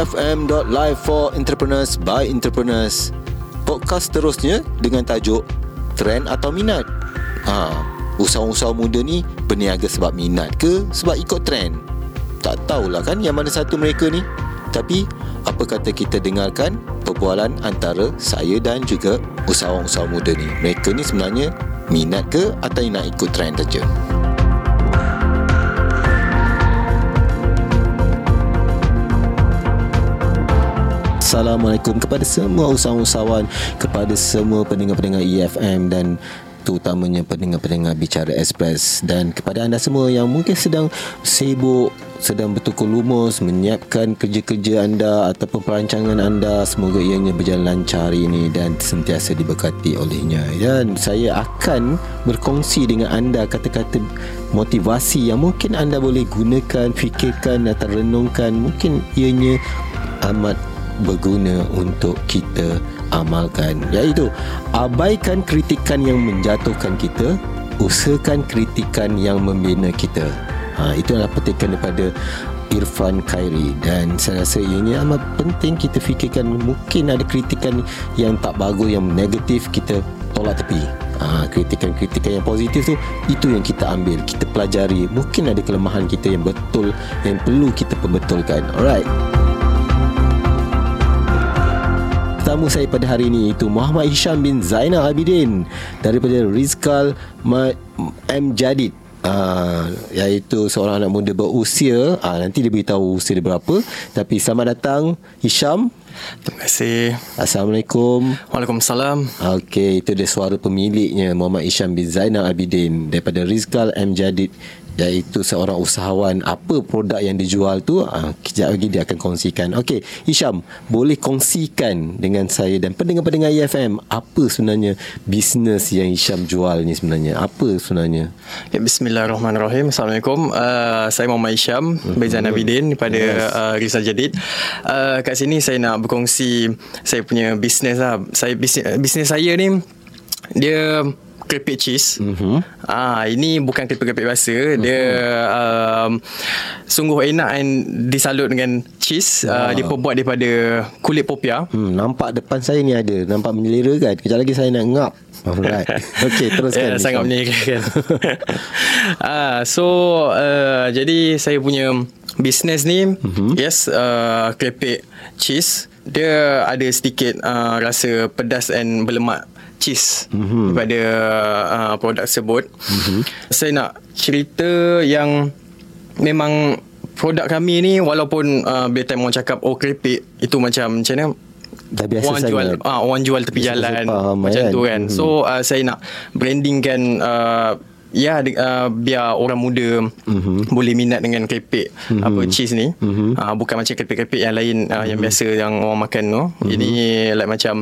EFM.live for entrepreneurs by entrepreneurs. Podcast terusnya dengan tajuk Trend atau minat? Ha, usahawan-usahawan muda ni berniaga sebab minat ke sebab ikut trend? Tak tahulah kan yang mana satu mereka ni. Tapi apa kata kita dengarkan perbualan antara saya dan juga usahawan-usahawan muda ni. Mereka ni sebenarnya minat ke atau nak ikut trend saja? Assalamualaikum kepada semua usahawan-usahawan Kepada semua pendengar-pendengar EFM Dan terutamanya pendengar-pendengar Bicara Express. Dan kepada anda semua yang mungkin sedang sibuk Sedang bertukar lumus Menyiapkan kerja-kerja anda Ataupun perancangan anda Semoga ianya berjalan lancar hari ini Dan sentiasa diberkati olehnya. Dan saya akan berkongsi dengan anda Kata-kata motivasi Yang mungkin anda boleh gunakan Fikirkan atau renungkan. Mungkin ianya amat berguna untuk kita amalkan. Iaitu abaikan kritikan yang menjatuhkan kita usahakan kritikan yang membina kita. Ha, itu adalah petikan daripada Irfan Khairi. Dan saya rasa ini amat penting kita fikirkan mungkin ada kritikan yang tak bagus yang negatif kita tolak tepi. Ha, kritikan-kritikan yang positif tu itu yang kita ambil kita pelajari. Mungkin ada kelemahan kita yang betul yang perlu kita pembetulkan. Alright tetamu saya pada hari ini itu Muhammad Hisham bin Zainal Abidin daripada Rizkal M. Jadid. Uh, iaitu seorang anak muda berusia uh, nanti dia beritahu usia dia berapa. Tapi selamat datang Hisham. Terima kasih. Assalamualaikum. Waalaikumsalam. Okey, itu dia suara pemiliknya Muhammad Hisham bin Zainal Abidin daripada Rizkal M. Jadid iaitu seorang usahawan apa produk yang dijual tu uh, kejap lagi dia akan kongsikan. Okey Hisham boleh kongsikan dengan saya dan pendengar-pendengar EFM apa sebenarnya bisnes yang Hisham jual ni sebenarnya? Apa sebenarnya? Ya, Bismillahirrahmanirrahim. Assalamualaikum. Uh, saya Muhammad Hisham uh-huh. Bezan Abidin daripada yes. uh, Rizal Jadid. Uh, kat sini saya nak berkongsi saya punya bisnes lah. Saya bisnes, bisnes saya ni dia keripik cheese. Uh-huh. Ah ini bukan keripik-keripik biasa. Uh-huh. Dia um, sungguh enak and disalut dengan cheese. Uh, uh, dia buat daripada kulit popia. Hmm, nampak depan saya ni ada. Nampak menyelera kan. Kejap lagi saya nak ngap. Alright. Okay, teruskan. yeah, sangat menyelera kan. ah, so, uh, jadi saya punya bisnes ni, uh-huh. yes, uh, keripik cheese. Dia ada sedikit uh, rasa pedas and berlemak cheese mm-hmm. daripada uh, produk tersebut. Mm-hmm. Saya nak cerita yang memang produk kami ni walaupun uh, bila time orang cakap oh keripik itu macam macam mana dah biasa orang jual ah orang jual tepi biasa jalan macam kan? tu kan. Mm-hmm. So uh, saya nak brandingkan uh, Ya uh, biar orang muda mm-hmm. boleh minat dengan keripik mm-hmm. apa cheese ni. Mm-hmm. Uh, bukan macam keripik-keripik yang lain uh, mm-hmm. yang biasa yang orang makan tu. Mm-hmm. Ini like macam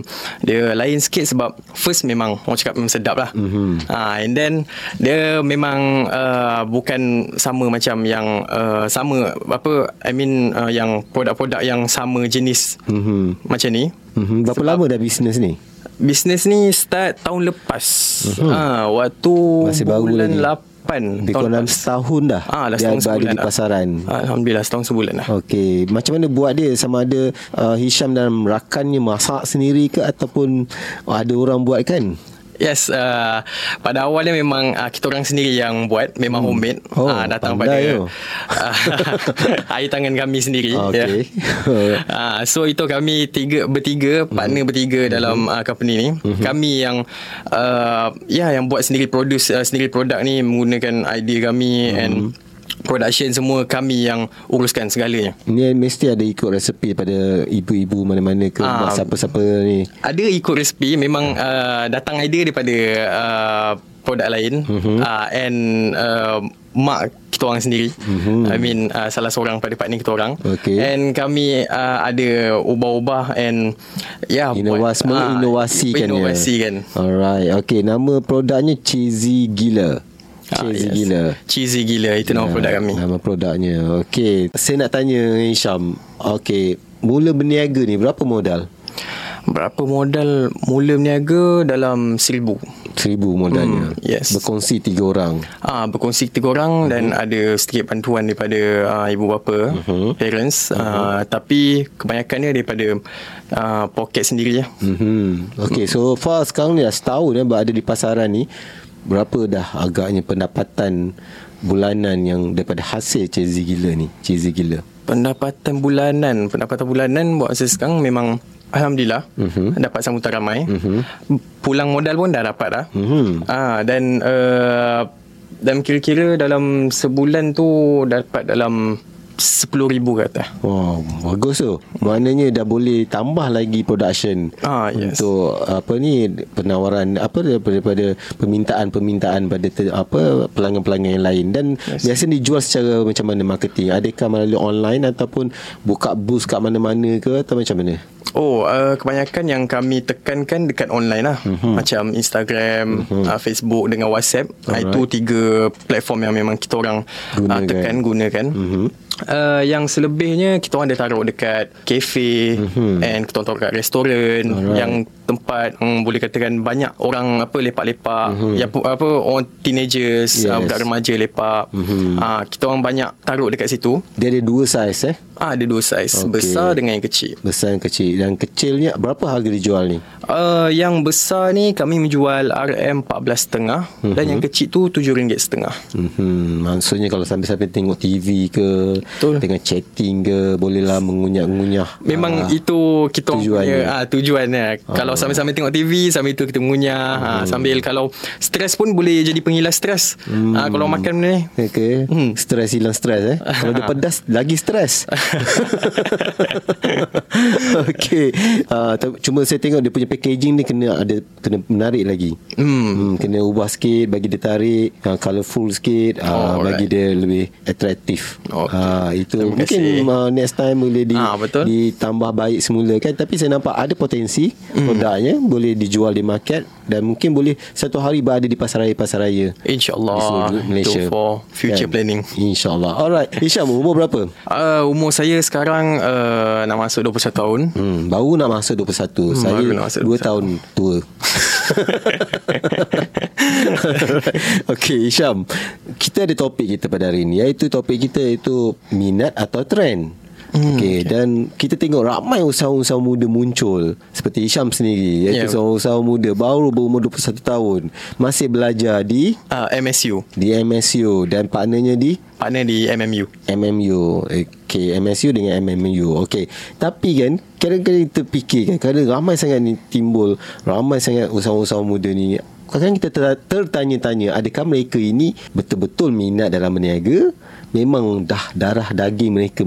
dia lain sikit sebab first memang orang cakap memang sedap lah. Mm-hmm. Uh, and then dia memang uh, bukan sama macam yang uh, sama apa I mean uh, yang produk-produk yang sama jenis mm-hmm. macam ni. Mm-hmm. Berapa sebab, lama dah bisnes ni? Bisnes ni start tahun lepas. Uh-huh. Ha, waktu Masih baru bulan lagi. 8 Lebih kurang setahun dah ah, dah setahun sebulan di pasaran dah. Alhamdulillah setahun sebulan dah Okey Macam mana buat dia Sama ada uh, Hisham dan rakannya Masak sendiri ke Ataupun Ada orang buat kan Yes, uh, pada awalnya memang uh, kita orang sendiri yang buat, memang hmm. homemade. Oh, uh, datang pada uh, air tangan kami sendiri. Okay. Yeah. uh, so itu kami tiga bertiga, partner hmm. bertiga dalam uh, company ni. Hmm. Kami yang uh, ya yang buat sendiri produce uh, sendiri produk ni menggunakan idea kami hmm. and production semua kami yang uruskan segalanya. Ni mesti ada ikut resepi pada ibu-ibu mana-mana ke uh, siapa-siapa ni. Ada ikut resepi memang uh, datang idea daripada uh, produk lain uh-huh. uh, and uh, mak kita orang sendiri. Uh-huh. I mean uh, salah seorang pada partner kita orang. Okay. And kami uh, ada ubah-ubah and ya yeah, inovasi buat, uh, inovasi kan. Inovasi kan. Alright. Okay nama produknya Cheesy Gila. Ah, cheesy yes. gila. Cheesy gila itu nama ya, produk kami. Nama produknya. Okey, saya nak tanya Hisham. Okey, mula berniaga ni berapa modal? Berapa modal mula berniaga dalam seribu. Seribu modalnya. Hmm, yes. Berkongsi tiga orang. Ah, berkongsi tiga orang uh-huh. dan ada sedikit bantuan daripada uh, ibu bapa, uh-huh. parents. Uh-huh. Uh, tapi kebanyakannya daripada uh, poket sendiri ya. Uh-huh. Okay, so far sekarang ni dah setahun ya berada di pasaran ni. Berapa dah agaknya pendapatan bulanan yang daripada hasil Cheesy Gila ni? Cheesy Gila. Pendapatan bulanan, pendapatan bulanan buat saya sekarang memang Alhamdulillah uh-huh. dapat sambutan ramai. Uh-huh. Pulang modal pun dah dapat dah. Uh-huh. Ah dan uh, dan kira-kira dalam sebulan tu dapat dalam RM10,000 kata. Wow, bagus tu. Maknanya dah boleh tambah lagi production. Ah, yes. Untuk apa ni penawaran apa daripada permintaan-permintaan pada ter, apa pelanggan-pelanggan yang lain dan yes. biasa dijual secara macam mana marketing? Adakah melalui online ataupun buka booth kat mana-mana ke atau macam mana? Oh, uh, kebanyakan yang kami tekankan dekat online lah. Mm-hmm. Macam Instagram, mm-hmm. uh, Facebook dengan WhatsApp. Alright. Itu tiga platform yang memang kita orang uh, tekan, gunakan. Mm-hmm. Uh, yang selebihnya kita orang ada taruh dekat kafe mm-hmm. and kita taruh dekat restoran yang tempat um, boleh katakan banyak orang apa lepak-lepak mm-hmm. yang apa orang teenagers yes. uh, budak remaja lepak mm-hmm. uh, kita orang banyak taruh dekat situ dia ada dua saiz eh ah ada dua saiz okay. besar dengan yang kecil besar yang kecil dan kecilnya berapa harga dijual ni uh, yang besar ni kami menjual RM 14.5 mm-hmm. dan yang kecil tu RM7.5 mm-hmm. maksudnya kalau sampai-sampai tengok TV ke Betul. dengan chatting ke bolehlah mengunyah-ngunyah memang uh, itu kita tujuannya. punya uh, tujuannya uh. kalau sambil-sambil tengok TV sambil itu kita mengunyah ha, sambil kalau stres pun boleh jadi pengilas stres ha, kalau makan ni okey hmm. stres hilang stres eh kalau dia pedas lagi stres okey. Uh, cuma saya tengok dia punya packaging ni kena ada kena menarik lagi. Hmm. Hmm, kena ubah sikit bagi dia tarik uh, colourful sikit uh, oh, bagi right. dia lebih atraktif okay. uh, itu. Terima mungkin uh, next time boleh di, ha, ditambah baik semula kan. Tapi saya nampak ada potensi hmm. produknya boleh dijual di market dan mungkin boleh satu hari berada di pasaraya-pasaraya raya insyaallah Malaysia. For future kan? planning. Insyaallah alright. Hisham umur berapa? Uh, umur saya sekarang uh, nak masuk 21 tahun. Hmm, baru nak masuk 21 hmm, saya masuk 2 tahun tua. Okay Hisham Kita ada topik kita pada hari ini Iaitu topik kita itu Minat atau trend Hmm, okay. okay. Dan kita tengok ramai usahawan-usahawan muda muncul. Seperti Isham sendiri Iaitu yeah. usahawan-usahawan muda Baru berumur 21 tahun. Masih belajar di? Uh, MSU Di MSU Dan partnernya di? Partner di MMU MMU Okay MSU dengan MMU Okay Tapi kan Kadang-kadang kita fikir kan Kadang ramai sangat ni timbul Ramai sangat usahawan-usahawan muda ni Kadang kita tertanya-tanya Adakah mereka ini Betul-betul minat dalam berniaga? Memang dah darah daging mereka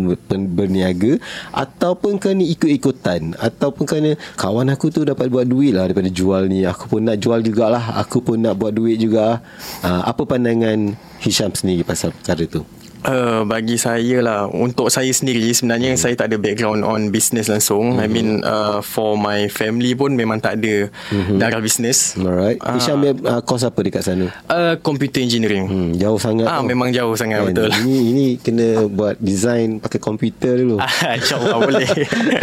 berniaga? Ataupun kerana ikut-ikutan? Ataupun kerana kawan aku tu dapat buat duit lah daripada jual ni. Aku pun nak jual jugalah. Aku pun nak buat duit juga. Uh, apa pandangan Hisham sendiri pasal perkara tu Uh, bagi saya lah untuk saya sendiri sebenarnya hmm. saya tak ada background on business langsung. Hmm. I mean uh, for my family pun memang tak ada hmm. darah business. Alright. Uh, Isham uh, course apa dekat sana? Uh, computer engineering. Hmm, jauh sangat ah, oh. memang jauh sangat And betul. ini, ini kena buat design pakai komputer dulu. insyaAllah boleh.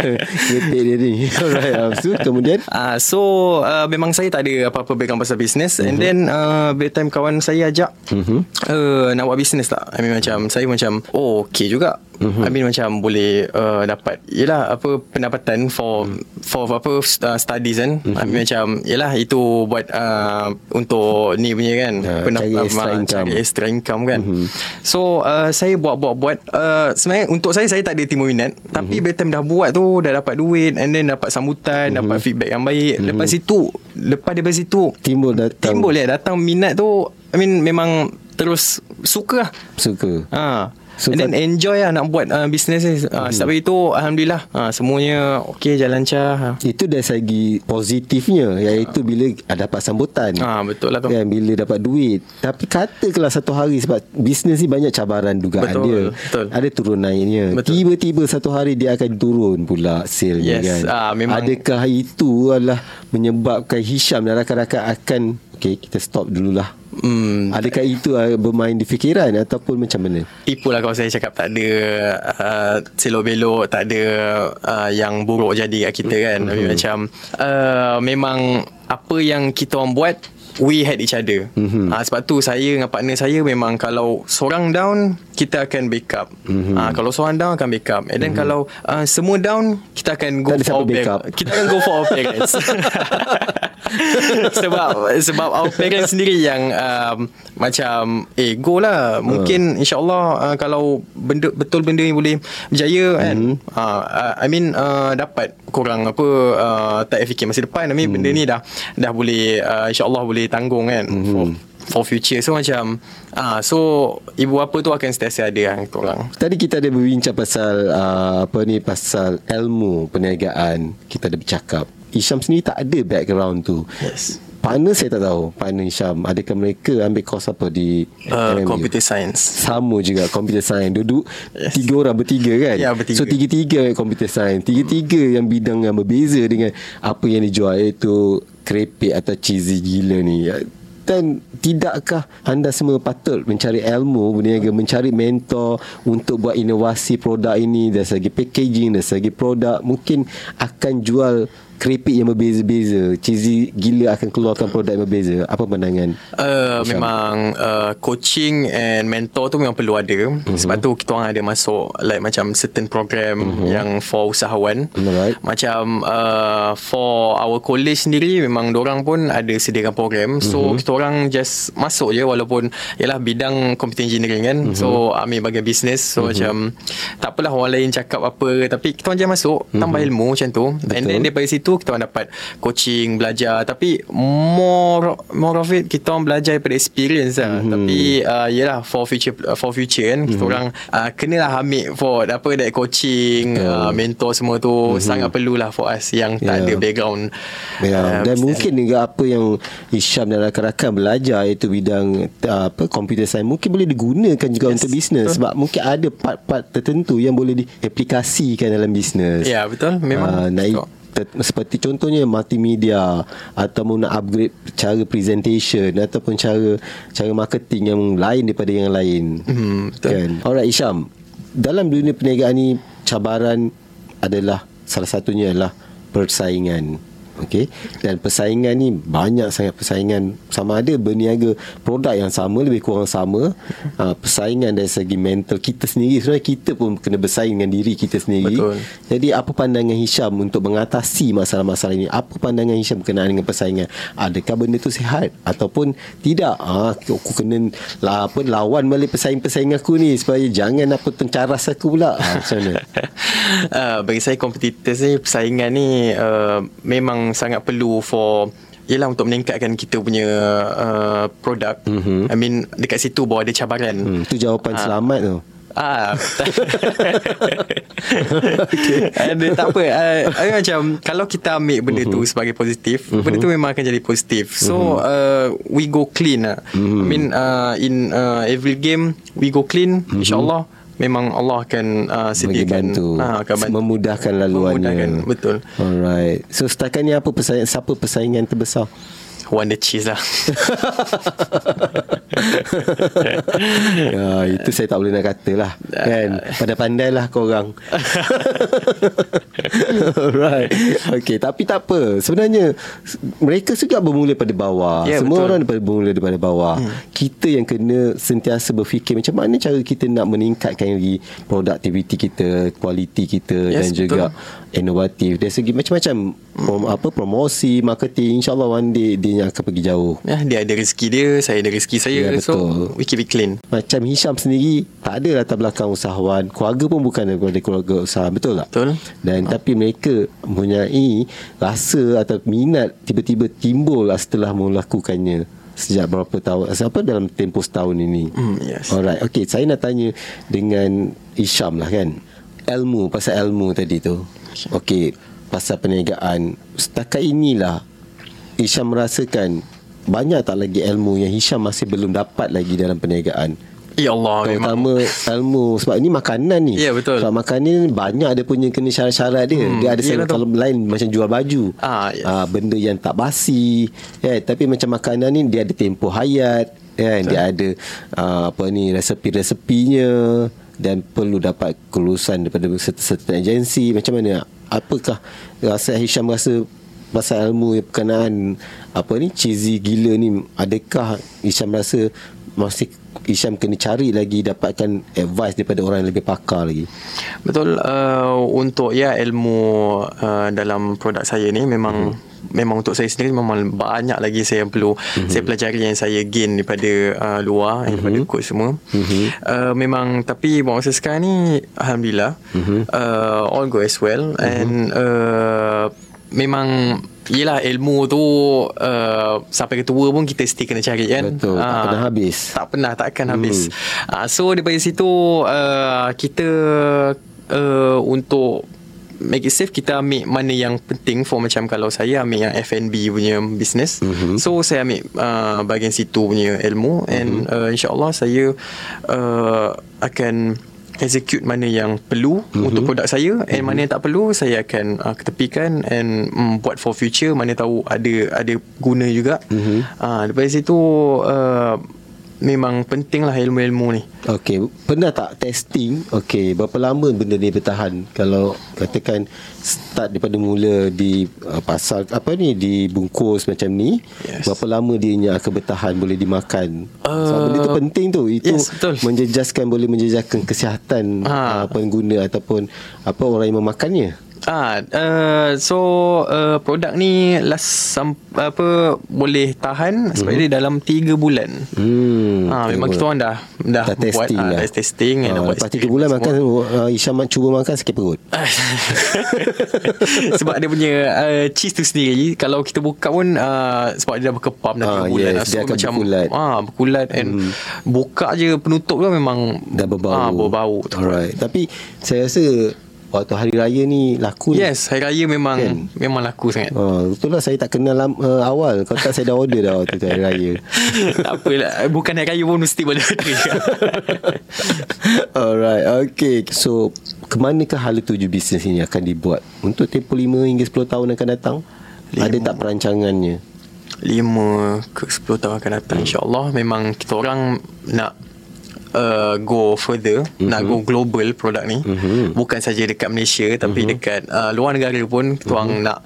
Kreatif dia ni. Alright uh, so, kemudian? Uh, so uh, memang saya tak ada apa-apa background pasal business. Hmm. and then uh, time kawan saya ajak hmm. uh, nak buat business tak? I mean macam saya macam oh okey juga mm-hmm. I mean macam boleh uh, dapat yalah apa pendapatan for mm. for apa uh, studies kan mm-hmm. I mean macam yalah itu buat uh, untuk ni punya kan uh, pendapatan cari extra, uh, cari extra income kan mm-hmm. so uh, saya buat buat buat uh, sebenarnya untuk saya saya tak ada timbul minat mm-hmm. tapi by time dah buat tu dah dapat duit and then dapat sambutan mm-hmm. dapat feedback yang baik mm-hmm. lepas itu lepas daripada situ timbul datang timbul ya datang minat tu I mean memang terus suka lah. Suka. Ha. So, And then enjoy lah nak buat uh, business ni. Uh, hmm. Sebab itu Alhamdulillah uh, semuanya okey jalan lancar. Ha. Itu dari segi positifnya iaitu bila dapat sambutan. Ah betul lah tu. Kan, bila dapat duit. Tapi katakanlah satu hari sebab bisnes ni banyak cabaran dugaan betul, dia. Betul. Ada turun naiknya. Betul. Tiba-tiba satu hari dia akan turun pula sale yes. kan. Ah, memang. Adakah itu adalah menyebabkan Hisham dan rakan-rakan akan Okay kita stop dululah Hmm. Adakah itu uh, bermain di fikiran ataupun macam mana? Tipulah kalau saya cakap tak ada uh, selok-belok, tak ada uh, yang buruk jadi kat kita kan. Mm-hmm. Macam uh, memang apa yang kita orang buat we had each other. Mm-hmm. Uh, sebab tu saya dengan partner saya memang kalau seorang down kita akan backup. Mm-hmm. Uh, kalau seorang down akan backup. And then mm-hmm. kalau uh, semua down kita akan go for backup. Kita akan go for our parents. sebab sebab our parents sendiri yang um, macam eh go lah mungkin uh. insyaallah uh, kalau benda betul benda ni boleh berjaya kan mm-hmm. uh, I mean uh, dapat kurang apa uh, tak fikir masa depan I mean mm. benda ni dah dah boleh uh, insyaallah boleh tanggung kan mm-hmm. for, for future. So macam ah uh, so ibu apa tu akan sentiasa ada yang orang tadi kita ada berbincang pasal uh, apa ni pasal ilmu perniagaan. Kita ada bercakap. Isham sendiri tak ada background tu. Yes. Partner saya tak tahu. Partner Isham. Adakah mereka ambil course apa di uh, Computer Science. Sama juga Computer Science. Duduk yes. Tiga orang bertiga kan? Ya bertiga. So tiga-tiga Computer Science. Tiga-tiga hmm. yang bidang yang berbeza Dengan apa yang dijual Iaitu Krepek atau cheesy gila ni dan tidakkah anda semua patut mencari ilmu berniaga mencari mentor untuk buat inovasi produk ini dari segi packaging dari segi produk? Mungkin akan jual keripik yang berbeza-beza cheesy gila akan keluarkan produk yang berbeza apa pandangan uh, memang uh, coaching and mentor tu memang perlu ada uh-huh. sebab tu kita orang ada masuk like macam certain program uh-huh. yang for usahawan right. macam uh, for our college sendiri memang orang pun ada sediakan program so uh-huh. kita orang just masuk je walaupun ialah bidang computer engineering kan uh-huh. so ambil bagian business so uh-huh. macam tak apalah orang lain cakap apa tapi kita orang je masuk tambah uh-huh. ilmu macam tu Betul. and then daripada situ tu kita orang dapat coaching belajar tapi more more of it kita orang belajar daripada experience lah mm-hmm. tapi uh, yelah for future for future kan mm-hmm. kita mhm. orang uh, kenalah ambil for apa that coaching yeah. uh, mentor semua tu mm-hmm. sangat perlulah for us yang tak yeah. ada background yeah. uh, dan mungkin juga apa yang Isham dan rakan-rakan belajar iaitu bidang uh, apa computer science mungkin boleh digunakan juga yes. untuk bisnes sebab mungkin ada part-part tertentu yang boleh diaplikasikan dalam bisnes ya yeah, betul memang uh, seperti contohnya multimedia ataupun nak upgrade cara presentation ataupun cara cara marketing yang lain daripada yang lain. Hmm, betul. Kan? Alright Isham, dalam dunia perniagaan ni cabaran adalah salah satunya adalah persaingan. Okey. Dan persaingan ni banyak sangat persaingan sama ada berniaga produk yang sama lebih kurang sama. Uh, persaingan dari segi mental kita sendiri sebenarnya kita pun kena bersaing dengan diri kita sendiri. Betul. Jadi apa pandangan Hisham untuk mengatasi masalah-masalah ini? Apa pandangan Hisham berkenaan dengan persaingan? Adakah benda tu sihat ataupun tidak? Ah aku kena lah apa lawan balik pesaing-pesaing aku ni supaya jangan apa tencaras aku pula. Ah, macam mana? uh, bagi saya kompetitor ni persaingan ni uh, memang sangat perlu for ialah untuk meningkatkan kita punya uh, produk. Mm-hmm. I mean dekat situ bawa ada cabaran. Hmm, tu jawapan uh, selamat tu. Ah. okay. Tak apa. Uh, macam kalau kita ambil benda uh-huh. tu mhm. sebagai positif, uh-huh. benda tu memang akan jadi positif. So uh-huh. uh, we go clean. Uh. Uh-huh. I mean uh, in uh, every game we go clean uh-huh. insyaallah memang Allah akan uh, sediakan ha, akan memudahkan laluannya. Memudahkan, betul. Alright. So setakat ni apa persaingan siapa persaingan terbesar? Wonder Cheese lah. Ya, Itu saya tak boleh nak kata lah kan? Pandai-pandai lah korang. Alright. Okay Tapi tak apa. Sebenarnya Mereka juga bermula pada bawah. Yeah, Semua betul. orang bermula daripada bawah. Hmm. Kita yang kena Sentiasa berfikir Macam mana cara kita nak meningkatkan lagi Produktiviti kita Kualiti kita yes, Dan betul. juga inovatif dari segi macam-macam prom, apa promosi marketing insyaallah one day dia akan pergi jauh. Ya dia ada rezeki dia saya ada rezeki saya. Ya, so we keep it clean. Macam Hisham sendiri tak ada latar belakang usahawan. Keluarga pun bukan daripada keluarga usaha betul tak? Betul. Dan oh. tapi mereka mempunyai rasa atau minat tiba-tiba timbul setelah melakukannya sejak berapa tahun apa dalam tempoh setahun ini mm, yes. alright okay saya nak tanya dengan Isham lah kan ilmu pasal ilmu tadi tu Okey, pasal perniagaan. Setakat inilah Hisham merasakan banyak tak lagi ilmu yang Hisham masih belum dapat lagi dalam perniagaan. Ya Allah Terutama ilmu. Sebab ni makanan ni. Ya betul. Sebab makanan ni Banyak dia punya Kena syarat-syarat dia. Hmm, Dia ada syarat Kalau lain Macam jual baju. Ah, yes. ah, Benda yang tak basi ya, Tapi macam makanan ni Dia ada tempoh hayat ya, Dia ada uh, Apa ni Resepi-resepinya Dan perlu dapat Kelulusan daripada Serta agensi. Macam mana? Apakah Rasa Hisham rasa Pasal ilmu berkenaan Apa ni Cheesy gila ni? Adakah Hisham rasa Masih Isham kena cari lagi dapatkan advice daripada orang yang lebih pakar lagi. Betul uh, untuk ya ilmu uh, dalam produk saya ni memang hmm. memang untuk saya sendiri memang banyak lagi saya yang perlu hmm. saya pelajari yang saya gain daripada uh, luar hmm. daripada coach semua. Hmm. Uh, memang tapi masa sekarang ni alhamdulillah hmm. uh, all go as well hmm. and uh, memang Yelah ilmu tu uh, Sampai ke tua pun Kita still kena cari kan Betul uh, Tak ah, pernah habis Tak pernah Takkan hmm. habis uh, So daripada situ uh, Kita uh, Untuk Make it safe Kita ambil mana yang penting For macam Kalau saya ambil yang F&B punya business mm-hmm. So saya ambil uh, Bahagian situ punya ilmu mm-hmm. And uh, InsyaAllah saya uh, Akan execute mana yang perlu mm-hmm. untuk produk saya and mm-hmm. mana yang tak perlu saya akan uh, ketepikan and um, buat for future mana tahu ada ada guna juga mm-hmm. uh, daripada situ uh, memang penting lah ilmu-ilmu ni. Okey, pernah tak testing? Okey, berapa lama benda ni bertahan? Kalau katakan start daripada mula di uh, pasal apa ni dibungkus macam ni yes. berapa lama dia akan bertahan boleh dimakan? Uh, sebab benda tu penting tu. Itu yes, menjejaskan boleh menjejaskan kesihatan ha. uh, pengguna ataupun apa orang yang memakannya Ah, uh, so uh, produk ni last sam, apa boleh tahan sebab mm-hmm. dia dalam 3 bulan. Hmm. Ah, memang kita orang dah dah, dah buat testing, ah, dah testing ah, and buat lepas 3 bulan makan uh, Isyam cuba makan sikit perut. sebab dia punya uh, cheese tu sendiri kalau kita buka pun uh, sebab dia dah berkepam dah ah, bulan yes, so dia akan macam berkulat. ah berkulat and hmm. buka je penutup tu memang dah berbau. Ah, berbau. Alright. Tapi saya rasa waktu hari raya ni laku yes hari raya memang kan? memang laku sangat. Oh, betul lah saya tak kenal uh, awal. Kalau tak saya dah order dah waktu tu hari raya. Tak apalah. Bukan hari raya pun mesti boleh order. Alright okay. So kemanakah hala tuju bisnes ini akan dibuat? Untuk tempoh 5 hingga 10 tahun akan datang? 5. ada tak perancangannya? 5 ke 10 tahun akan datang hmm. insyaAllah. Memang kita orang nak uh, go further mm-hmm. nak go global produk ni mm-hmm. bukan saja dekat Malaysia tapi mm-hmm. dekat uh, luar negara pun orang mm-hmm. nak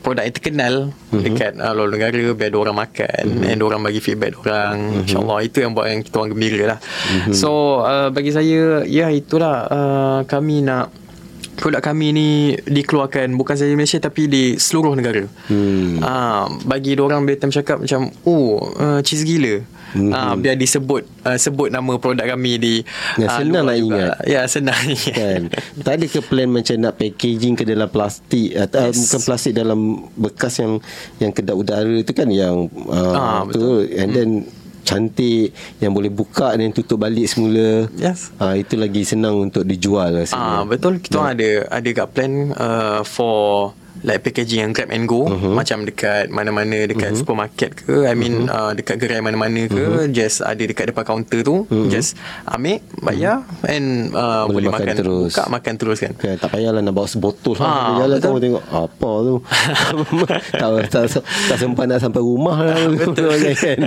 produk yang terkenal mm-hmm. dekat uh, luar negara biar orang makan mm-hmm. and orang bagi feedback orang mm-hmm. insyaallah itu yang buat yang kita orang gembira lah mm-hmm. so uh, bagi saya ya itulah uh, kami nak produk kami ni dikeluarkan bukan saja Malaysia tapi di seluruh negara. Hmm. Uh, bagi orang bila cakap macam oh uh, cheese gila. Hmm. Uh, biar disebut uh, sebut nama produk kami di ya, uh, senang nak ingat. Ya senang ingat. Kan. tak ada ke plan macam nak packaging ke dalam plastik atau yes. bukan plastik dalam bekas yang yang kedap udara tu kan yang uh, uh, betul. tu and hmm. then cantik yang boleh buka dan tutup balik semula. Yes. Ah itu lagi senang untuk dijual rasanya. Ah betul kita yeah. ada ada kat plan uh, for like packaging yang grab and go uh-huh. macam dekat mana-mana dekat uh-huh. supermarket ke I mean uh-huh. uh, dekat gerai mana-mana ke uh-huh. just ada dekat depan kaunter tu uh-huh. just ambil bayar uh-huh. and uh, boleh, boleh makan, makan terus buka makan terus kan okay, tak payahlah nak bawa sebotol ha, jalan tu tengok apa tu tak, tak, tak, tak sempat nak sampai rumah lah betul kan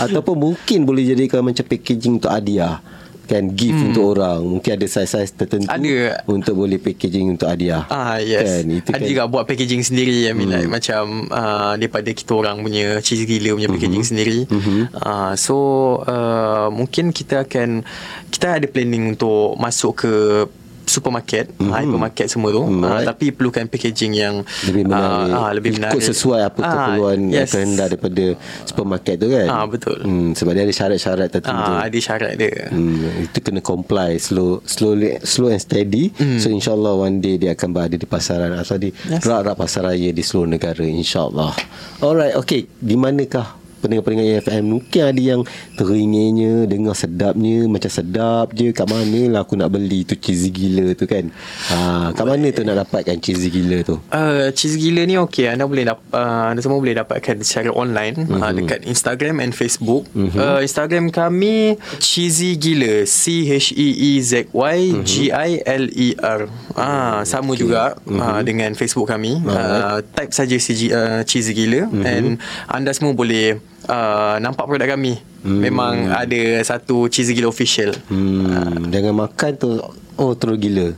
ataupun mungkin boleh jadikan macam packaging untuk hadiah kan gift hmm. untuk orang mungkin ada saiz-saiz tertentu ada. untuk boleh packaging untuk hadiah ah yes kan, itu ada kan. juga buat packaging sendiri I mean hmm. like, macam uh, daripada kita orang punya cheese gila punya packaging hmm. sendiri hmm. Uh, so uh, mungkin kita akan kita ada planning untuk masuk ke supermarket, mm-hmm. hypermarket semua tu. Mm-hmm. Uh, tapi perlukan packaging yang lebih menarik. Uh, uh, lebih menarik. Ikut sesuai apa uh, keperluan yes. kehendak daripada supermarket tu kan. Ah uh, betul. Hmm, sebab dia ada syarat-syarat tertentu. Ah uh, ada syarat dia. Hmm, itu kena comply slow slowly slow and steady. Mm. So insyaallah one day dia akan berada di pasaran atau di yes. rak-rak pasar raya di seluruh negara insyaallah. Alright, okay. Di manakah pendengar-pendengar EFM mungkin ada yang teringinnya dengar sedapnya macam sedap je. Kat mana lah aku nak beli tu cheesy gila tu kan? Ha, kat mana tu nak dapatkan cheesy gila tu? Uh, cheesy gila ni okey anda boleh dapat uh, anda semua boleh dapatkan secara online uh-huh. uh, dekat Instagram and Facebook. Uh-huh. uh, Instagram kami cheesy gila. C H E E Z Y G I L E R. Ah sama okay. juga uh, dengan Facebook kami. Uh, type saja uh, cheesy gila. Uh-huh. and anda semua boleh uh, nampak produk kami. Hmm. Memang ada satu cheesy gila official. Hmm. Uh. Jangan makan tu Oh terus gila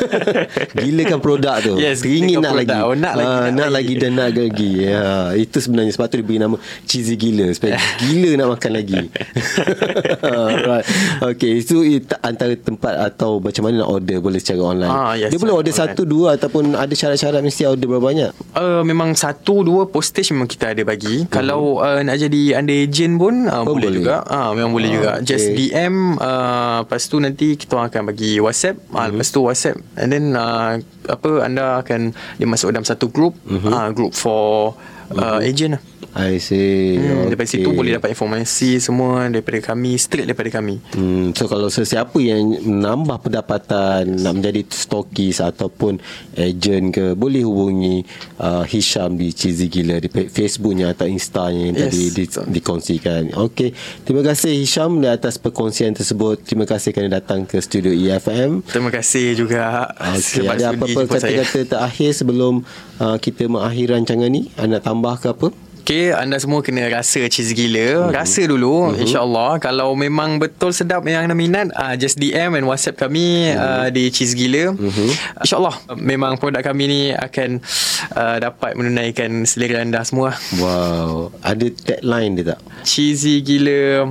Gila kan produk tu Yes Teringin nak lagi oh, Nak lagi ha, Nak lagi dan nak lagi ya, Itu sebenarnya Sebab tu dia beri nama Cheesy gila Supaya gila nak makan lagi right. Okay Itu antara tempat Atau macam mana nak order Boleh secara online ah, yes, Dia boleh order online. satu dua Ataupun ada syarat-syarat Mesti order berapa banyak uh, Memang satu dua postage Memang kita ada bagi uh-huh. Kalau uh, nak jadi Under agent pun uh, oh, boleh, boleh juga uh, Memang boleh uh, juga okay. Just DM uh, Lepas tu nanti Kita akan bagi WhatsApp mm-hmm. uh, lepas tu WhatsApp and then uh, apa anda akan dimasuk dalam satu group mm-hmm. uh, group for uh, mm-hmm. agent lah I see. Hmm, okay. Daripada situ boleh dapat informasi semua daripada kami, straight daripada kami. Hmm, so kalau sesiapa yang menambah pendapatan nak menjadi stokis ataupun agent ke, boleh hubungi uh, Hisham di Cheesy Gila di Facebooknya atau Instanya yang yes. tadi di, dikongsikan. Okey, terima kasih Hisham di atas perkongsian tersebut. Terima kasih kerana datang ke studio EFM. Terima kasih juga. Okay. Ada apa-apa kata-kata terakhir sebelum uh, kita mengakhiri rancangan ni? Anda tambah ke apa? Okay, anda semua kena rasa cheese gila. Uh-huh. Rasa dulu, uh-huh. insyaAllah. Kalau memang betul sedap yang anda minat, uh, just DM and WhatsApp kami uh-huh. uh, di cheese gila. Uh-huh. InsyaAllah, memang produk kami ni akan uh, dapat menunaikan selera anda semua. Wow. Ada tagline dia tak? Cheesy gila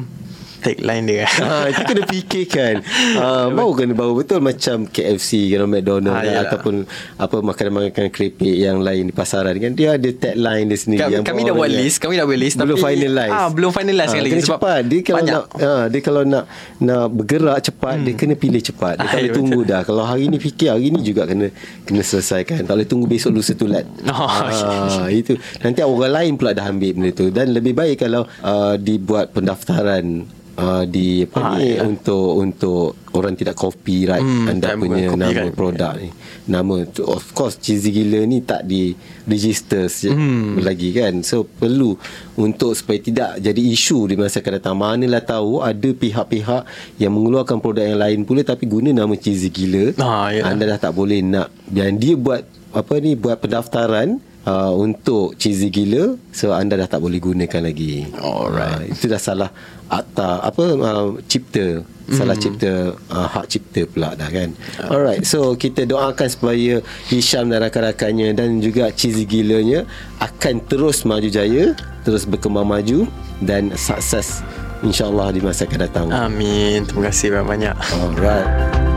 tagline dia. Ha, itu kena fikirkan. Ha, bau kena bau betul macam KFC kan McDonald ha, kan, ataupun apa makanan-makanan keripik yang lain di pasaran kan dia ada tagline dia sendiri Ka- yang kami dah buat list, kami dah buat list belum tapi finalize. Ah, belum finalize ha, lagi sebab cepat. Dia kalau banyak. nak ha, dia kalau nak nak bergerak cepat hmm. dia kena pilih cepat. Dia tak boleh tunggu dah. Kalau hari ni fikir hari ni juga kena kena selesaikan. Tak boleh tunggu besok lusa tulat. Oh, ha, itu. Nanti orang lain pula dah ambil benda tu dan lebih baik kalau uh, dibuat pendaftaran uh, di apa ha, ni ya. untuk untuk orang tidak copyright hmm, anda punya nama produk ni. Nama of course cheesy gila ni tak di register hmm. lagi kan. So perlu untuk supaya tidak jadi isu di masa akan datang. Manalah tahu ada pihak-pihak yang mengeluarkan produk yang lain pula tapi guna nama cheesy gila. Ha, ya. Anda dah tak boleh nak dan dia buat apa ni buat pendaftaran uh, untuk cheesy gila so anda dah tak boleh gunakan lagi. Alright. Uh, itu dah salah akta apa uh, cipta salah mm. cipta uh, hak cipta pula dah kan. Alright. So kita doakan supaya Hisham dan rakan-rakannya dan juga cheesy gilanya akan terus maju jaya, terus berkembang maju dan sukses insya-Allah di masa akan datang. Amin. Terima kasih banyak-banyak. Alright.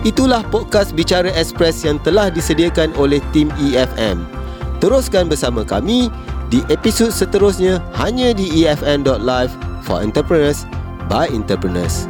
Itulah podcast Bicara Express yang telah disediakan oleh tim EFM. Teruskan bersama kami di episod seterusnya hanya di efn.live for entrepreneurs by entrepreneurs.